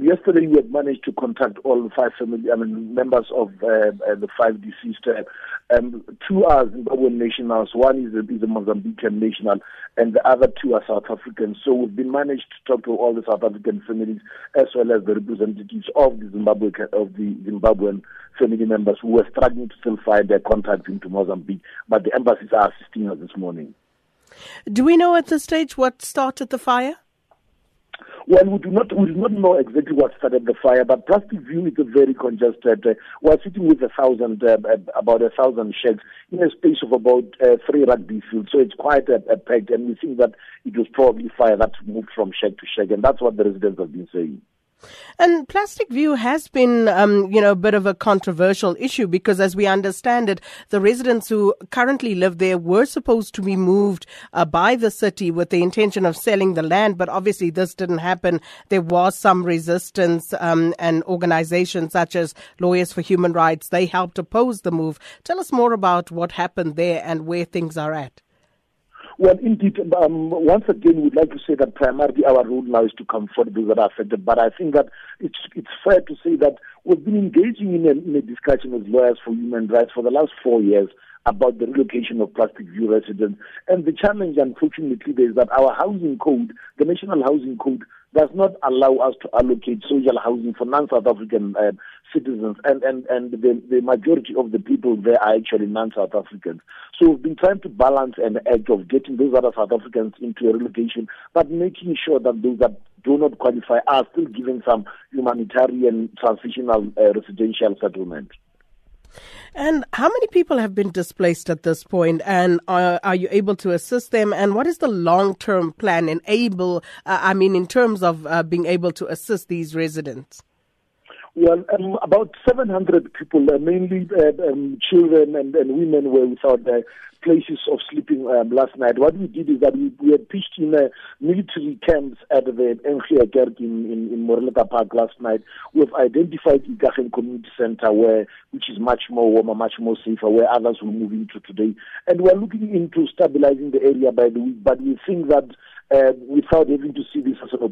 Yesterday, we had managed to contact all five family, I mean, members of uh, uh, the five deceased. Uh, um, two are Zimbabwean nationals, one is a, is a Mozambican national, and the other two are South Africans. So we've been managed to talk to all the South African families as well as the representatives of the Zimbabwe of the Zimbabwean family members who were struggling to still find their contacts into Mozambique. But the embassies are assisting us this morning. Do we know at this stage what started the fire? Well, we do not we do not know exactly what started the fire, but Plastic View is a very congested. Uh, we're sitting with a thousand, uh, about a thousand sheds in a space of about uh, three rugby fields, so it's quite a, a packed. And we think that it was probably fire that moved from shed to shed, and that's what the residents have been saying. And Plastic View has been, um, you know, a bit of a controversial issue because, as we understand it, the residents who currently live there were supposed to be moved uh, by the city with the intention of selling the land, but obviously this didn't happen. There was some resistance, um, and organizations such as Lawyers for Human Rights they helped oppose the move. Tell us more about what happened there and where things are at. Well, indeed, um, once again, we'd like to say that primarily our role now is to comfort those that are affected. But I think that it's it's fair to say that we've been engaging in a, in a discussion with lawyers for human rights for the last four years about the relocation of Plastic View residents. And the challenge, unfortunately, is that our housing code, the National Housing Code, does not allow us to allocate social housing for non-South African uh, citizens, and and and the, the majority of the people there are actually non-South Africans. So we've been trying to balance an edge of getting those other South Africans into a relocation, but making sure that those that do not qualify are still given some humanitarian transitional uh, residential settlement. And how many people have been displaced at this point, and are, are you able to assist them? And what is the long-term plan? Enable, uh, I mean, in terms of uh, being able to assist these residents. Well, um, about 700 people, uh, mainly uh, um, children and, and, women, were without uh, places of sleeping um, last night. What we did is that we, we had pitched in uh, military camps at the NG Kerk in, in, in Moreleta Park last night. We've identified Ikageng Community Center, where which is much more warmer, much more safer, where others will move into today. And we're looking into stabilizing the area by the week, but we think that uh, without having to see this as an.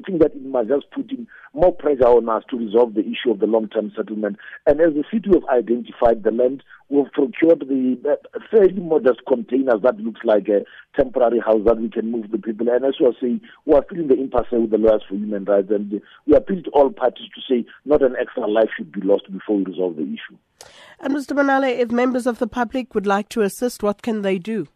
We think that it must just put in more pressure on us to resolve the issue of the long-term settlement. And as the city have identified the land, we've procured the uh, fairly modest containers that looks like a temporary house that we can move the people. And as we are saying, we are in the impasse with the lawyers for human rights, and we appeal to all parties to say not an extra life should be lost before we resolve the issue. And Mr. Manale, if members of the public would like to assist, what can they do?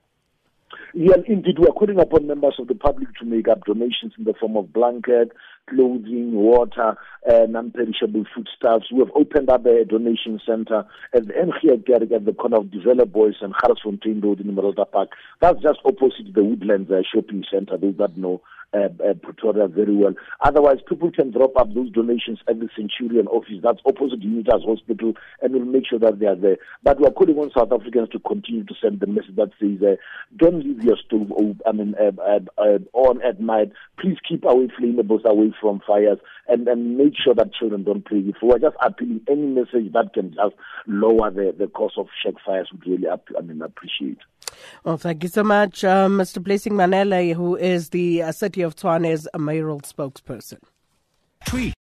Yeah, indeed, we are calling upon members of the public to make up donations in the form of blanket, clothing, water, uh, non-perishable foodstuffs. We have opened up a donation center at the NG Kerk at the corner of De Villebois and Garsfontein Road in Moreleta Park. That's just opposite the Woodlands uh, shopping center. Those that know uh, uh, Pretoria very well. Otherwise, people can drop up those donations at the Centurion office. That's opposite Unitas Hospital, and we'll make sure that they are there. But we are calling on South Africans to continue to send the message that says, uh, "Don't leave your stove I mean, uh, on at night. Please keep away flammables away from fires, and, and make sure that children don't play with. We're just appealing any message that can just lower the, the cost of shack fires would really I mean appreciate. Well, thank you so much, uh, Mr. Blessing Manale, who is the uh, City of Tshwane's mayoral spokesperson. Tweet.